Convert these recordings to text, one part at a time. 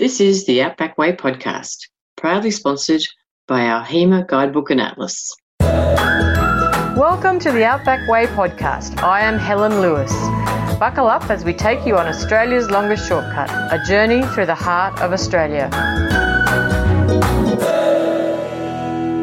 This is the Outback Way podcast, proudly sponsored by our HEMA guidebook and atlas. Welcome to the Outback Way podcast. I am Helen Lewis. Buckle up as we take you on Australia's longest shortcut, a journey through the heart of Australia.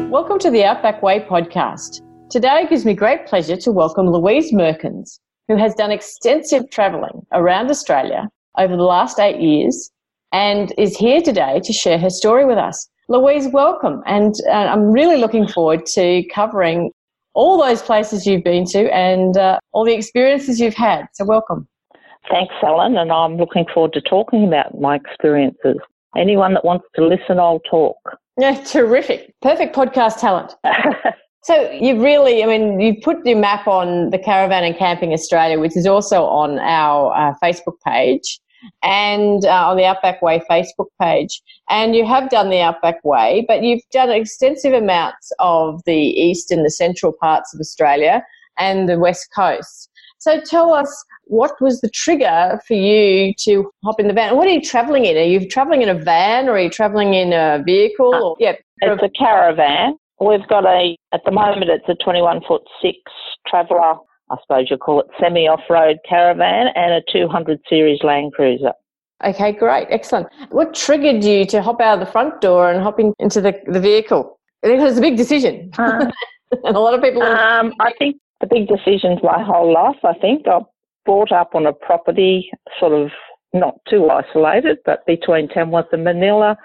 Welcome to the Outback Way podcast. Today it gives me great pleasure to welcome Louise Murkins, who has done extensive travelling around Australia over the last eight years and is here today to share her story with us. Louise, welcome. And uh, I'm really looking forward to covering all those places you've been to and uh, all the experiences you've had. So, welcome. Thanks, Ellen. And I'm looking forward to talking about my experiences. Anyone that wants to listen, I'll talk. Yeah, terrific. Perfect podcast talent. So you've really, I mean, you've put your map on the Caravan and Camping Australia, which is also on our uh, Facebook page and uh, on the Outback Way Facebook page. And you have done the Outback Way, but you've done extensive amounts of the east and the central parts of Australia and the west coast. So tell us, what was the trigger for you to hop in the van? What are you travelling in? Are you travelling in a van or are you travelling in a vehicle? Or, yeah, it's a caravan. We've got a, at the moment, it's a 21 foot six traveller I suppose you'll call it semi off road caravan and a 200 series Land Cruiser. Okay, great, excellent. What triggered you to hop out of the front door and hop in, into the, the vehicle? Because it's a big decision. Uh, and a lot of people. Um, I think the big decisions my whole life. I think I brought up on a property, sort of not too isolated, but between Tamworth and Manilla.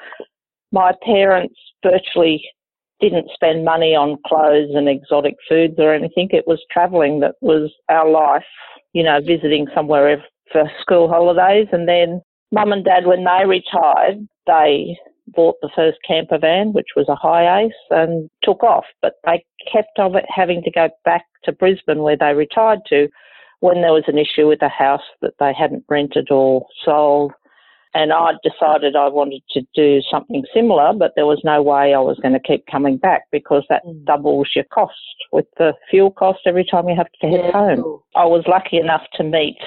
My parents virtually didn't spend money on clothes and exotic foods or anything. It was travelling that was our life, you know, visiting somewhere for school holidays. And then mum and dad, when they retired, they bought the first camper van, which was a HiAce, and took off. But they kept on having to go back to Brisbane where they retired to when there was an issue with a house that they hadn't rented or sold and I decided I wanted to do something similar, but there was no way I was going to keep coming back because that mm. doubles your cost with the fuel cost every time you have to head yeah, home. I was lucky enough to meet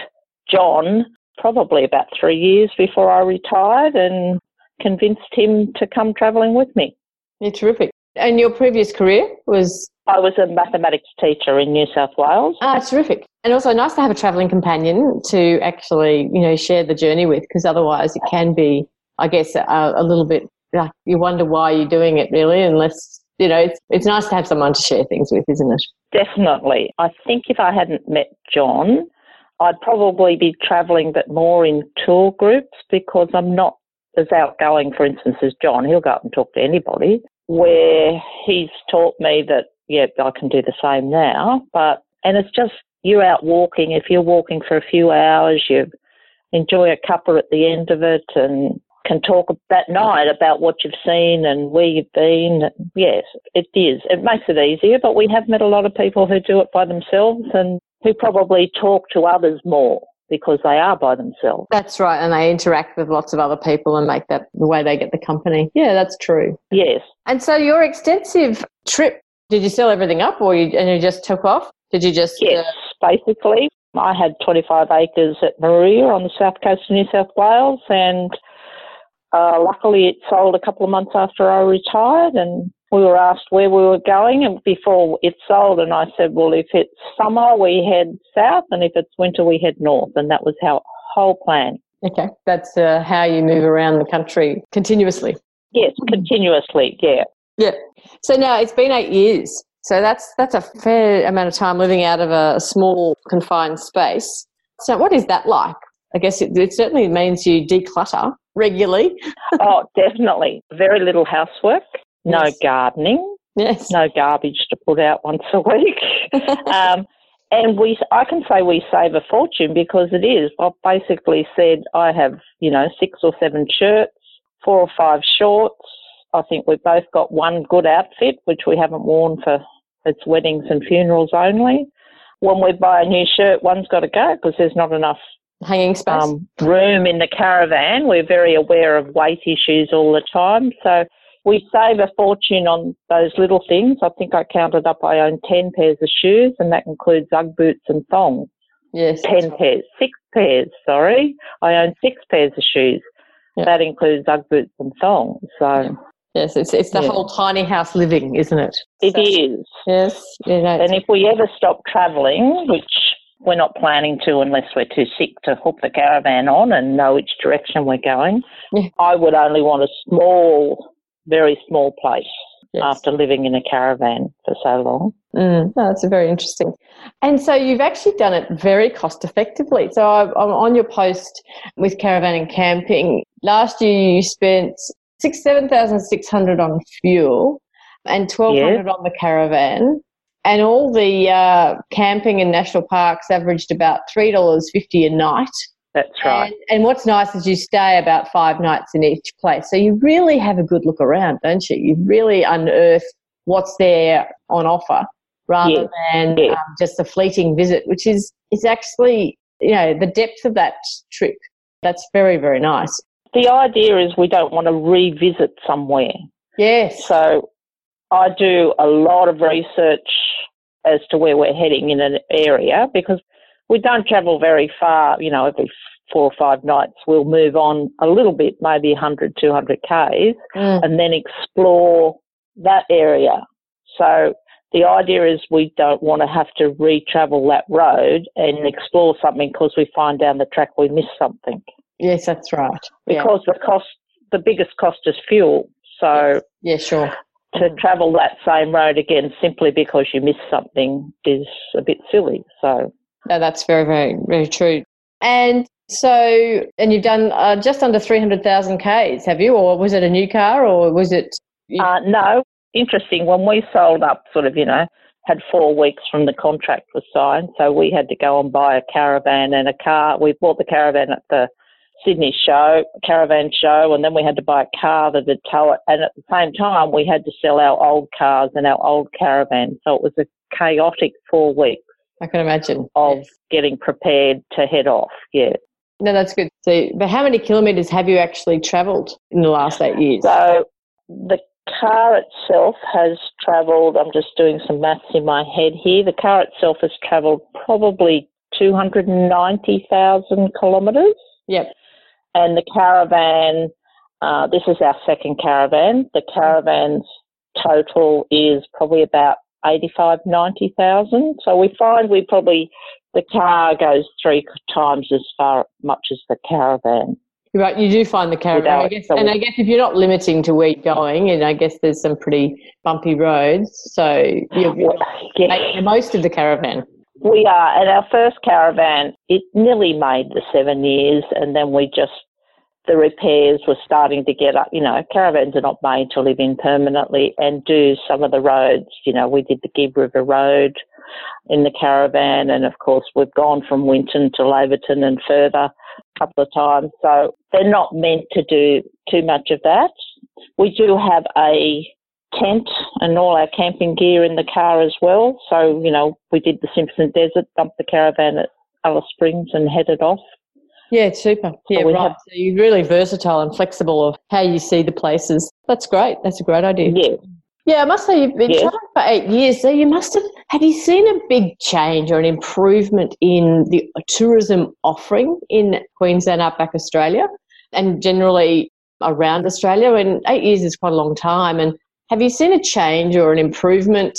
John probably about three years before I retired and convinced him to come travelling with me. Yeah, terrific. And your previous career was? I was a mathematics teacher in New South Wales. Ah, terrific. And also nice to have a travelling companion to actually, you know, share the journey with because otherwise it can be, I guess, a, a little bit like you wonder why you're doing it really unless, you know, it's, it's nice to have someone to share things with, isn't it? Definitely. I think if I hadn't met John, I'd probably be travelling but more in tour groups because I'm not as outgoing, for instance, as John. He'll go up and talk to anybody where he's taught me that, yeah, I can do the same now. But, and it's just, you're out walking. If you're walking for a few hours, you enjoy a cuppa at the end of it and can talk that night about what you've seen and where you've been. Yes, it is. It makes it easier, but we have met a lot of people who do it by themselves and who probably talk to others more because they are by themselves. That's right, and they interact with lots of other people and make that the way they get the company. Yeah, that's true. Yes. And so your extensive trip, did you sell everything up or you, and you just took off? Did you just? Yes, uh... basically. I had 25 acres at Moruya on the south coast of New South Wales and uh, luckily it sold a couple of months after I retired and we were asked where we were going and before it sold and I said, well, if it's summer, we head south and if it's winter, we head north. And that was our whole plan. Okay. That's uh, how you move around the country continuously. Yes, continuously. Yeah. Yeah. So now it's been eight years. So that's, that's a fair amount of time living out of a small confined space. So what is that like? I guess it, it certainly means you declutter regularly. oh, definitely. Very little housework no yes. gardening, yes. no garbage to put out once a week. um, and we, I can say we save a fortune because it is. I've basically said I have, you know, six or seven shirts, four or five shorts. I think we've both got one good outfit, which we haven't worn for its weddings and funerals only. When we buy a new shirt, one's got to go because there's not enough hanging space um, room in the caravan. We're very aware of weight issues all the time, so we save a fortune on those little things. I think I counted up I own 10 pairs of shoes, and that includes Ugg boots and thongs. Yes. 10 pairs, six pairs, sorry. I own six pairs of shoes. That includes Ugg boots and thongs. So Yes, it's it's the Yeah. whole tiny house living, isn't it? it So- is. Yes. You know, And if we ever stop travelling, which we're not planning to unless we're too sick to hook the caravan on and know which direction we're going, Yeah. I would only want a small, very small place yes. after living in a caravan for so long. Mm, no, that's very interesting. And so you've actually done it very cost effectively. So I'm on your post with caravan and camping. Last year you spent six seven thousand six hundred on fuel and twelve hundred on the caravan. And all the uh, camping and national parks averaged about three dollars fifty a night. That's right. And, and what's nice is you stay about five nights in each place. So you really have a good look around, don't you? You really unearth what's there on offer rather than um, just a fleeting visit, which is, is actually, you know, the depth of that trip. That's very, very nice. The idea is we don't want to revisit somewhere. Yes. So I do a lot of research as to where we're heading in an area because we don't travel very far, you know, every four or five nights we'll move on a little bit, maybe 100, 200 Ks, Mm. and then explore that area. So the idea is we don't want to have to re-travel that road and explore something because we find down the track we missed something. Yes, that's right. Yeah. Because the cost, the biggest cost is fuel. So yeah, sure. to travel that same road again simply because you missed something is a bit silly. So No, that's very, very, very true. And so, and you've done uh, just under 300,000 Ks, have you? Or was it a new car or was it? Uh, no, interesting. When we sold up, sort of, you know, had four weeks from the contract was signed, so we had to go and buy a caravan and a car. We bought the caravan at the Sydney show, caravan show, and then we had to buy a car that would tow it. And at the same time, we had to sell our old cars and our old caravan. So it was a chaotic four weeks I can imagine. of getting prepared to head off. Yeah. No, that's good. So, but how many kilometres have you actually travelled in the last eight years? So the car itself has travelled, I'm just doing some maths in my head here. The car itself has travelled probably 290,000 kilometres. Yep. And the caravan, uh, this is our second caravan. The caravan's total is probably about 85, 90,000. So we find we probably, the car goes three times as far much as the caravan. Right, you do find the caravan. I guess, and I guess if you're not limiting to where you're going, and I guess there's some pretty bumpy roads, so you're, you're Yeah. making the most of the caravan. We are, and our first caravan, it nearly made the seven years, and then we just, the repairs were starting to get up. You know, caravans are not made to live in permanently and do some of the roads. You know, we did the Gibb River Road in the caravan, and of course, we've gone from Winton to Laverton and further a couple of times. So they're not meant to do too much of that. We do have a tent and all our camping gear in the car as well. So, you know, we did the Simpson Desert, dumped the caravan at Alice Springs and headed off. Yeah, it's super. Yeah, right. have- so you're really versatile and flexible of how you see the places. That's great. That's a great idea. Yeah. Yeah, I must say you've been Yeah. traveling for eight years, so you must have. Have you seen a big change or an improvement in the tourism offering in Queensland, Outback Australia, and generally around Australia? And eight years is quite a long time. And have you seen a change or an improvement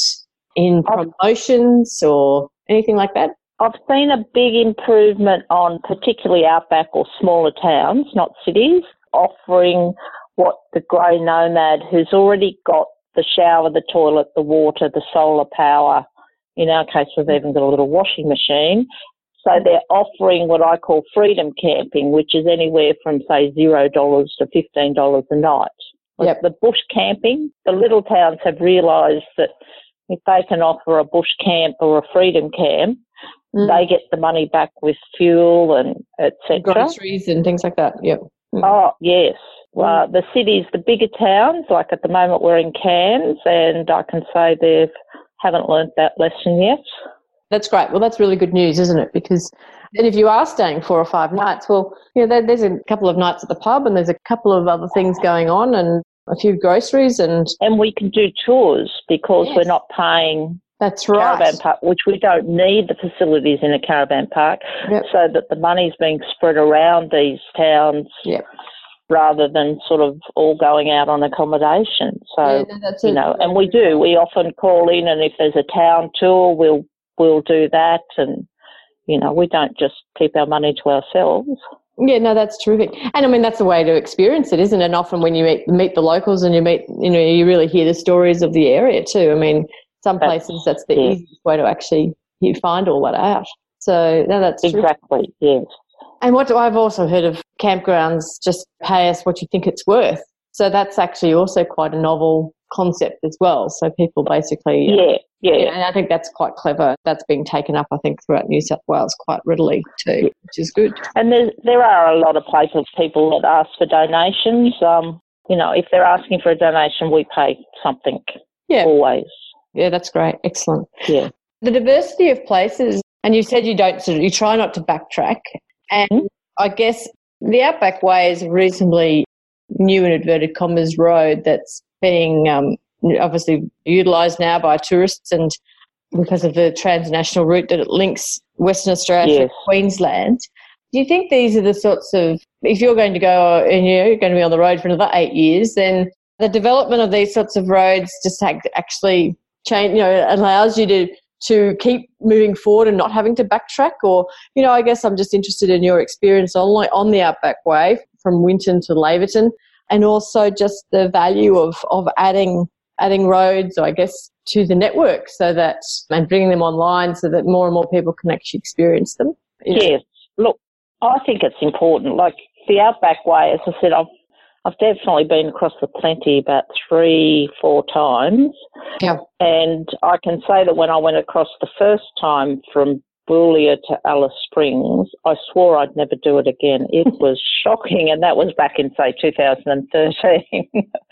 in promotions or anything like that? I've seen a big improvement on particularly outback or smaller towns, not cities, offering what the grey nomad who's already got the shower, the toilet, the water, the solar power. In our case, we've even got a little washing machine. So they're offering what I call freedom camping, which is anywhere from say zero dollars to fifteen dollars a night. Like Yep. The bush camping, the little towns have realised that if they can offer a bush camp or a freedom camp, Mm. they get the money back with fuel and etc. Groceries and things like that. Yep. Oh yes. Well, the cities, the bigger towns, like at the moment we're in Cairns, and I can say they haven't learnt that lesson yet. That's great. Well, that's really good news, isn't it? Because then if you are staying four or five nights, well, you know, there, there's a couple of nights at the pub and there's a couple of other things going on and a few groceries and And we can do tours because Yes. we're not paying that's right. caravan park, which we don't need the facilities in a caravan park, Yep. so that the money's being spread around these towns. Yep. rather than sort of all going out on accommodation. So Yeah, no, you know, and we do. We often call in, and if there's a town tour, we'll we'll do that, and you know, we don't just keep our money to ourselves. Yeah, no, that's terrific. And I mean, that's the way to experience it, isn't it? And often when you meet, meet the locals and you meet, you know, you really hear the stories of the area too. I mean, some places that's the yeah. easiest way to actually you find all that out. So, no, that's. Exactly. Yes. And what I've also heard of campgrounds just pay us what you think it's worth. So that's actually also quite a novel concept as well. So people basically, uh, Yeah. Yeah. yeah, and I think that's quite clever. That's being taken up, I think, throughout New South Wales quite readily too, which is good. And there, there are a lot of places, people that ask for donations. Um, you know, if they're asking for a donation, we pay something Yeah. always. Yeah, that's great. Excellent. Yeah. The diversity of places, and you said you don't sort of, you try not to backtrack. And Mhm. I guess the Outback Way is a reasonably new and inverted commas road that's being um, obviously utilised now by tourists and because of the transnational route that it links Western Australia Yes. to Queensland. Do you think these are the sorts of, if you're going to go and you're going to be on the road for another eight years, then the development of these sorts of roads just act- actually change, you know, allows you to to keep moving forward and not having to backtrack? Or, you know, I guess I'm just interested in your experience on on the Outback Way from Winton to Laverton, and also just the value of of adding adding roads, I guess, to the network so that and bringing them online so that more and more people can actually experience them. Know, Yes. Look, I think it's important. Like the Outback Way, as I said, I've I've definitely been across the Plenty about three, four times. Yeah. And I can say that when I went across the first time from Boulia to Alice Springs, I swore I'd never do it again. It was shocking, and that was back in say 2013.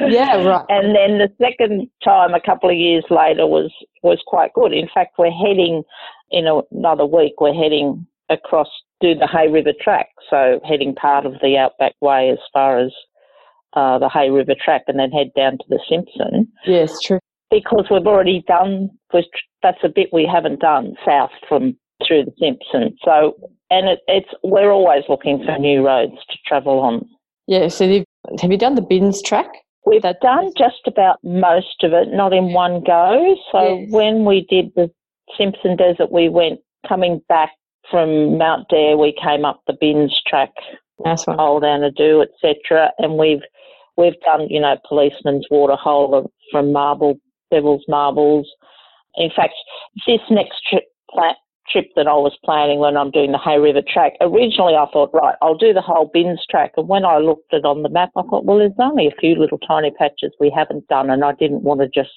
Yeah, right. And then the second time, a couple of years later, was was quite good. In fact, we're heading in a, another week. We're heading across do the Hay River track, so heading part of the Outback Way as far as uh, the Hay River track, and then head down to the Simpson Yes, true. because we've already done. That's a bit we haven't done south from through the Simpson. So, and it, it's we're always looking for new roads to travel on. Yeah, so have you done the Binns Track? We've That- done just about most of it, not in one go. So Yes. when we did the Simpson Desert, we went coming back from Mount Dare. We came up the Binns Track, Nice one. Old Andado, etc. And we've we've done you know Policeman's Waterhole from Marble Devil's Marbles. In fact, this next trip pla- trip that I was planning when I'm doing the Hay River track, originally I thought, right, I'll do the whole Binns Track. And when I looked at it on the map, I thought, well, there's only a few little tiny patches we haven't done, and I didn't want to just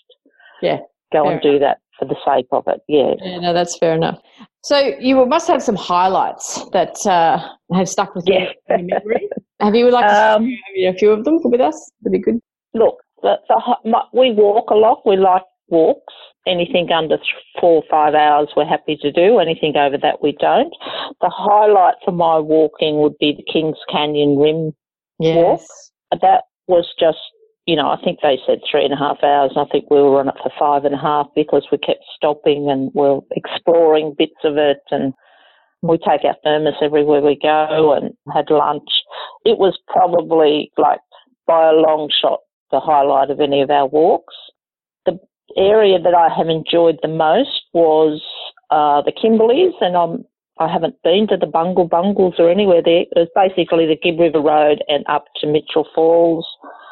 Yeah, go fair and do that for the sake of it. Yeah. Yeah, no, that's fair enough. So you must have some highlights that uh, have stuck with you Yeah. in your memory. Have you like to Um, a few of them with us? That'd be good. Look, the, the, my, we walk a lot. We like walks. Anything under th- four or five hours, we're happy to do. Anything over that, we don't. The highlight for my walking would be the Kings Canyon Rim walk. That was just, you know, I think they said three and a half hours. I think we were on it for five and a half because we kept stopping and we're exploring bits of it. And we take our thermos everywhere we go and had lunch. It was probably like by a long shot the highlight of any of our walks. The area that I have enjoyed the most was uh, the Kimberleys, and I'm I haven't been to the Bungle Bungles or anywhere there. It was basically the Gibb River Road and up to Mitchell Falls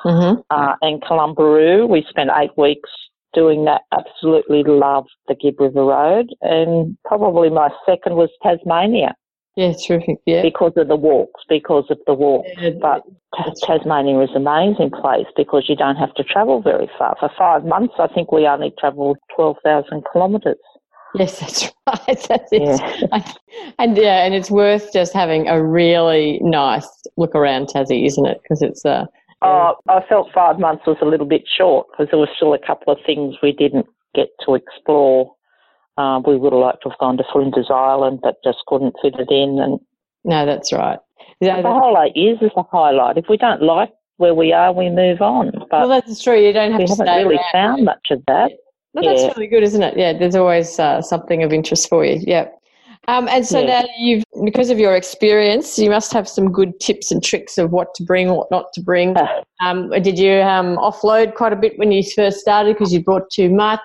Mm-hmm. uh, and Kalumburu. We spent eight weeks doing that. Absolutely loved the Gibb River Road, and probably my second was Tasmania Yeah, terrific. Yeah. because of the walks. Because of the walks, Yeah, but Ta- Tasmania is an amazing place because you don't have to travel very far. For five months, I think we only travelled twelve thousand kilometres. Yes, that's right. That's it. Yeah. And yeah, and it's worth just having a really nice look around Tassie, isn't it? Because it's uh, Uh, I felt five months was a little bit short because there were still a couple of things we didn't get to explore. Uh, we would have liked to have gone to Flinders Island, but just couldn't fit it in. And no, that's right. The whole eight years is a highlight. If we don't like where we are, we move on. well, that's true. You don't have we to haven't really around. found much of that. No, that's Yeah. really good, isn't it? Yeah, there's always uh, something of interest for you. Yeah. Um, and so Yeah. now you've, because of your experience, you must have some good tips and tricks of what to bring, or what not to bring. Um, did you um, offload quite a bit when you first started because you brought too much?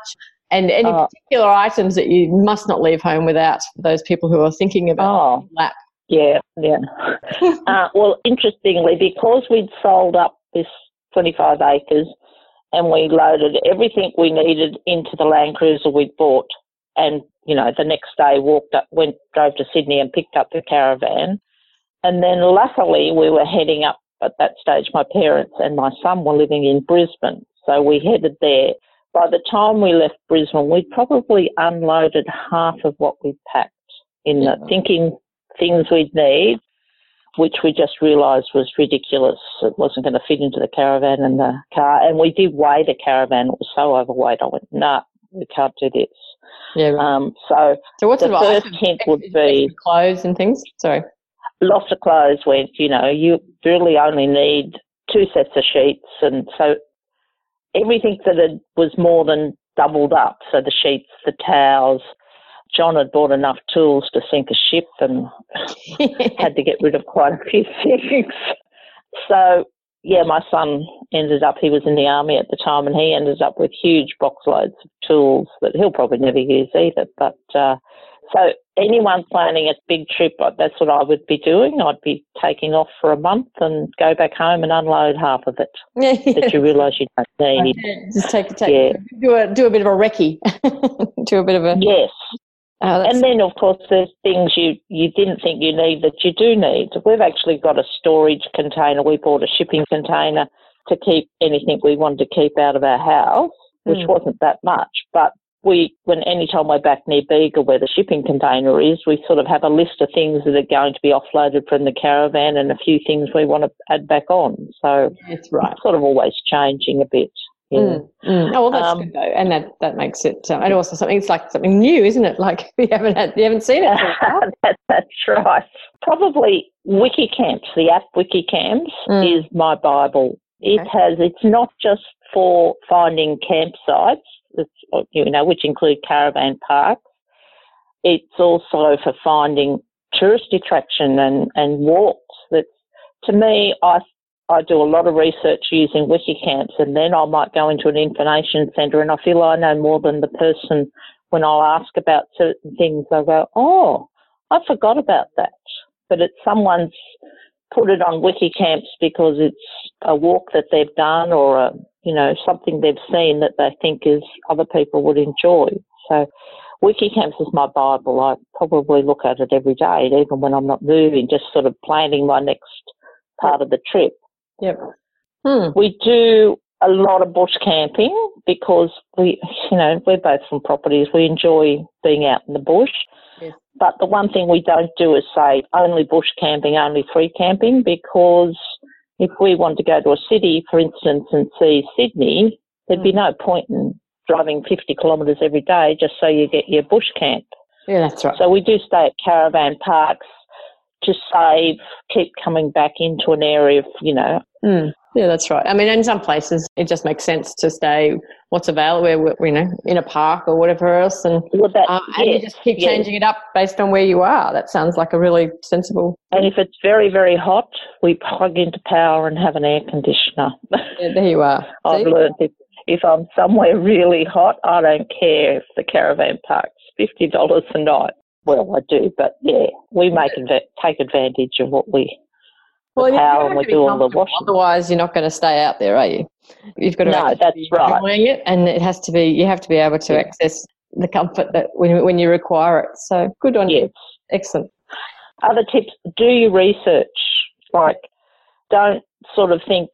And any Uh, particular items that you must not leave home without for those people who are thinking about oh, lap? yeah, yeah. uh, well, interestingly, because we'd sold up this 25 acres and we loaded everything we needed into the Land Cruiser we'd bought, and you know, the next day walked up, went, drove to Sydney and picked up the caravan. And then luckily we were heading up at that stage, my parents and my son were living in Brisbane. So we headed there. By the time we left Brisbane, we'd probably unloaded half of what we'd packed in the thinking things we'd need, which we just realised was ridiculous. It wasn't going to fit into the caravan and the car. And we did weigh the caravan. It was so overweight. I went, nah, we can't do this. Yeah. Right. Um, so So what's the the first hint would be clothes and things? Sorry. lots of clothes went, you know, you really only need two sets of sheets. And so everything that had, was more than doubled up, so the sheets, the towels, John had bought enough tools to sink a ship and had to get rid of quite a few things. So, yeah, my son ended up, he was in the army at the time, and he ended up with huge box loads of tools that he'll probably never use either. But uh, so, anyone planning a big trip, uh, that's what I would be doing. I'd be taking off for a month and go back home and unload half of it Yeah. that you realise you don't need. Just take, take Yeah. do a do a bit of a recce, do a bit of a. Yes, Oh, and then of course there's things you you didn't think you need that you do need. We've actually got a storage container. We bought a shipping container to keep anything we wanted to keep out of our house, which Mm. wasn't that much. But we, when any time we're back near Bega where the shipping container is, we sort of have a list of things that are going to be offloaded from the caravan and a few things we want to add back on. So that's right. it's sort of always changing a bit. Mm, mm. Oh well, that's Um, good though, and that that makes it, uh, and also something. It's like something new, isn't it? Like you haven't had, you haven't seen it. For a while. that, that's right. Probably Wikicamps, the app Wikicamps Mm. is my Bible. It Okay. has, it's not just for finding campsites, it's, you know, which include caravan parks. It's also for finding tourist attraction and, and walks. That's, to me, I, I do a lot of research using Wikicamps and then I might go into an information centre and I feel I know more than the person when I'll ask about certain things, I'll go, oh, I forgot about that. But it's someone's put it on Wikicamps because it's a walk that they've done or a, you know, something they've seen that they think is other people would enjoy. So Wikicamps is my Bible. I probably look at it every day, even when I'm not moving, just sort of planning my next part of the trip. Yep. Hmm. We do a lot of bush camping because we, you know, we're both from properties. We enjoy being out in the bush. Yes. But the one thing we don't do is say only bush camping, only free camping, because if we want to go to a city, for instance, and see Sydney, there'd be no point in driving 50 kilometres every day just so you get your bush camp. Yeah, that's right. So we do stay at caravan parks to save, keep coming back into an area of, you know, Mm. Yeah, that's right. I mean, in some places, it just makes sense to stay what's available, where, you know, in a park or whatever else, and would that, uh, and you just keep yes. changing it up based on where you are. That sounds like a really sensible. And if it's very, very hot, we plug into power and have an air conditioner. Yeah, there you are. I've See? learned if, if I'm somewhere really hot, I don't care if the caravan park's fifty dollars a night. Well, I do, but yeah, we make take advantage of what we. Well, the you power have and we to be do all the washing. Otherwise, you're not going to stay out there, are you? You've got to No, that's be right. enjoying it, and it has to be. You have to be able to Yeah. access the comfort that when when you require it. So good on Yes. you. Excellent. Other tips: do your research. Like, don't sort of think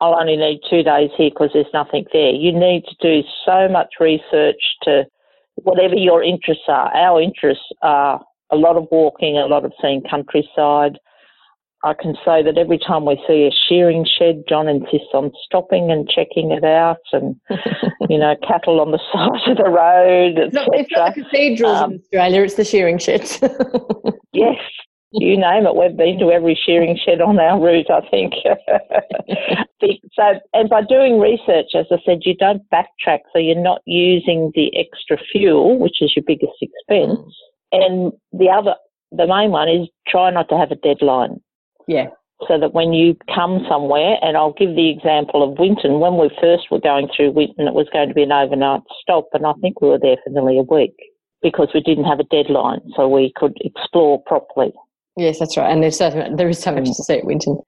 I'll only need two days here because there's nothing there. You need to do so much research to whatever your interests are. Our interests are a lot of walking, a lot of seeing countryside. I can say that every time we see a shearing shed, John insists on stopping and checking it out, and you know, cattle on the side of the road, It's not, it's not the cathedrals Um, in Australia; it's the shearing sheds. Yes, you name it. We've been to every shearing shed on our route, I think. So, and by doing research, as I said, you don't backtrack, so you're not using the extra fuel, which is your biggest expense, And the other, the main one is try not to have a deadline. Yeah. So that when you come somewhere, and I'll give the example of Winton, when we first were going through Winton, it was going to be an overnight stop, and I think we were there for nearly a week because we didn't have a deadline, so we could explore properly. Yes, that's right. And there's so, there is so much mm. to see at Winton.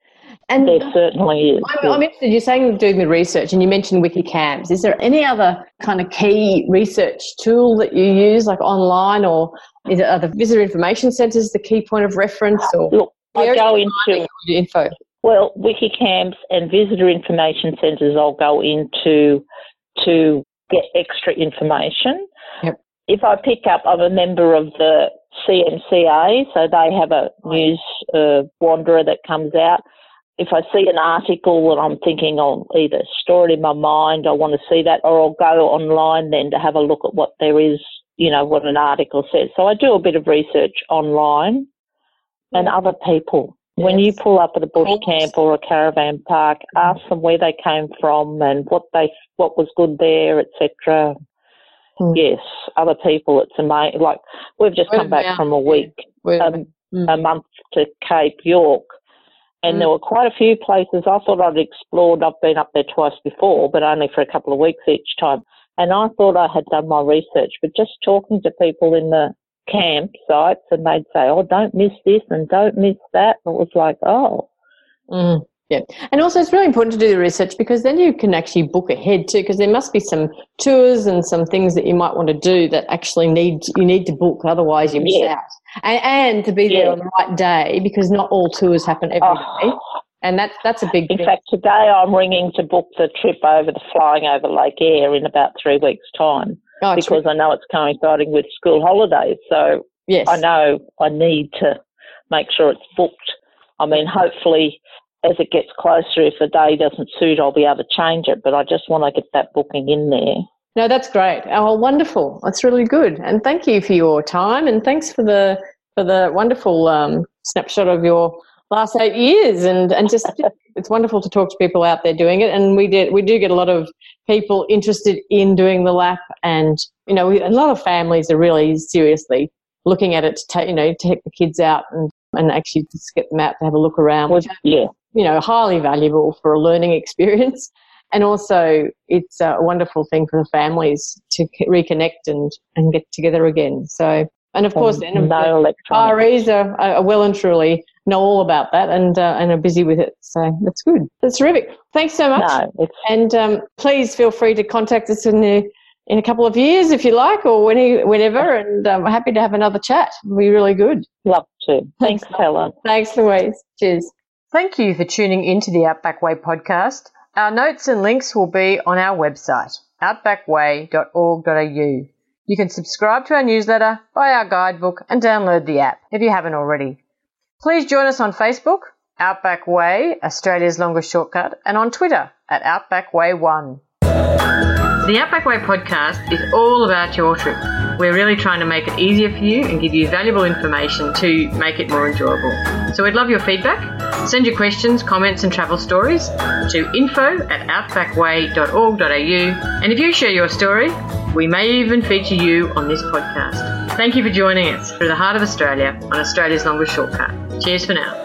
And there certainly is. I'm, I'm, interested. You're saying doing the research, and you mentioned WikiCamps. Is there any other kind of key research tool that you use, like online, or is it, are the visitor information centres the key point of reference? Or look, I go into info. Well, WikiCamps and visitor information centres, I'll go into to get extra information. Yep. If I pick up, I'm a member of the CMCA, so they have a news uh, wanderer that comes out if I see an article that I'm thinking I'll either store it in my mind, I want to see that, or I'll go online then to have a look at what there is, you know, what an article says. So I do a bit of research online and other people. Yes. When you pull up at a bush camp or a caravan park, ask them where they came from and what they what was good there, etc. Mm. Yes, other people. It's amazing. Like we've just come back from a week, um, mm. a month to Cape York, and mm. there were quite a few places I thought I'd explored. I've been up there twice before, but only for a couple of weeks each time. And I thought I had done my research, but just talking to people in the campsites and they'd say, oh, don't miss this and don't miss that. And it was like, oh. Mm. Yeah. And also, it's really important to do the research because then you can actually book ahead too, because there must be some tours and some things that you might want to do that actually need you need to book, otherwise you miss yeah. out. And, and, to be there on the right day because not all tours happen every oh. day, And that's that's a big. In thing. fact, today I'm ringing to book the trip over the flying over Lake Eyre in about three weeks' time because. I know it's coinciding with school holidays. So yes. I know I need to make sure it's booked. I mean, hopefully as it gets closer, if a day doesn't suit, I'll be able to change it. But I just want to get that booking in there. No, that's great. Oh, wonderful. That's really good. And thank you for your time, and thanks for the for the wonderful um, snapshot of your last eight years. And and just it's wonderful to talk to people out there doing it. And we did we do get a lot of people interested in doing the lap, and you know, we, a lot of families are really seriously looking at it to take you know take the kids out and and actually just get them out to have a look around. Well, yeah, you know, highly valuable for a learning experience. And also, it's a wonderful thing for the families to reconnect and, and get together again. So, and of course, and no the REs are, are, well and truly know all about that and uh, and are busy with it. So that's good. That's terrific. Thanks so much. No, and um, please feel free to contact us in the, in a couple of years if you like, or when, whenever. And I'm um, happy to have another chat. It'll be really good. Love to. Thanks, Helen. Thanks, Louise. Cheers. Thank you for tuning into the Outback Way podcast. Our notes and links will be on our website, outbackway.org.au. You can subscribe to our newsletter, buy our guidebook, and download the app if you haven't already. Please join us on Facebook, Outback Way, Australia's longest shortcut, and on Twitter at Outback Way One. The Outback Way podcast is all about your trip. We're really trying to make it easier for you and give you valuable information to make it more enjoyable. So we'd love your feedback Send your questions, comments, and travel stories to info at outbackway.org.au. And if you share your story, we may even feature you on this podcast. Thank you for joining us through the heart of Australia on Australia's longest shortcut. Cheers for now.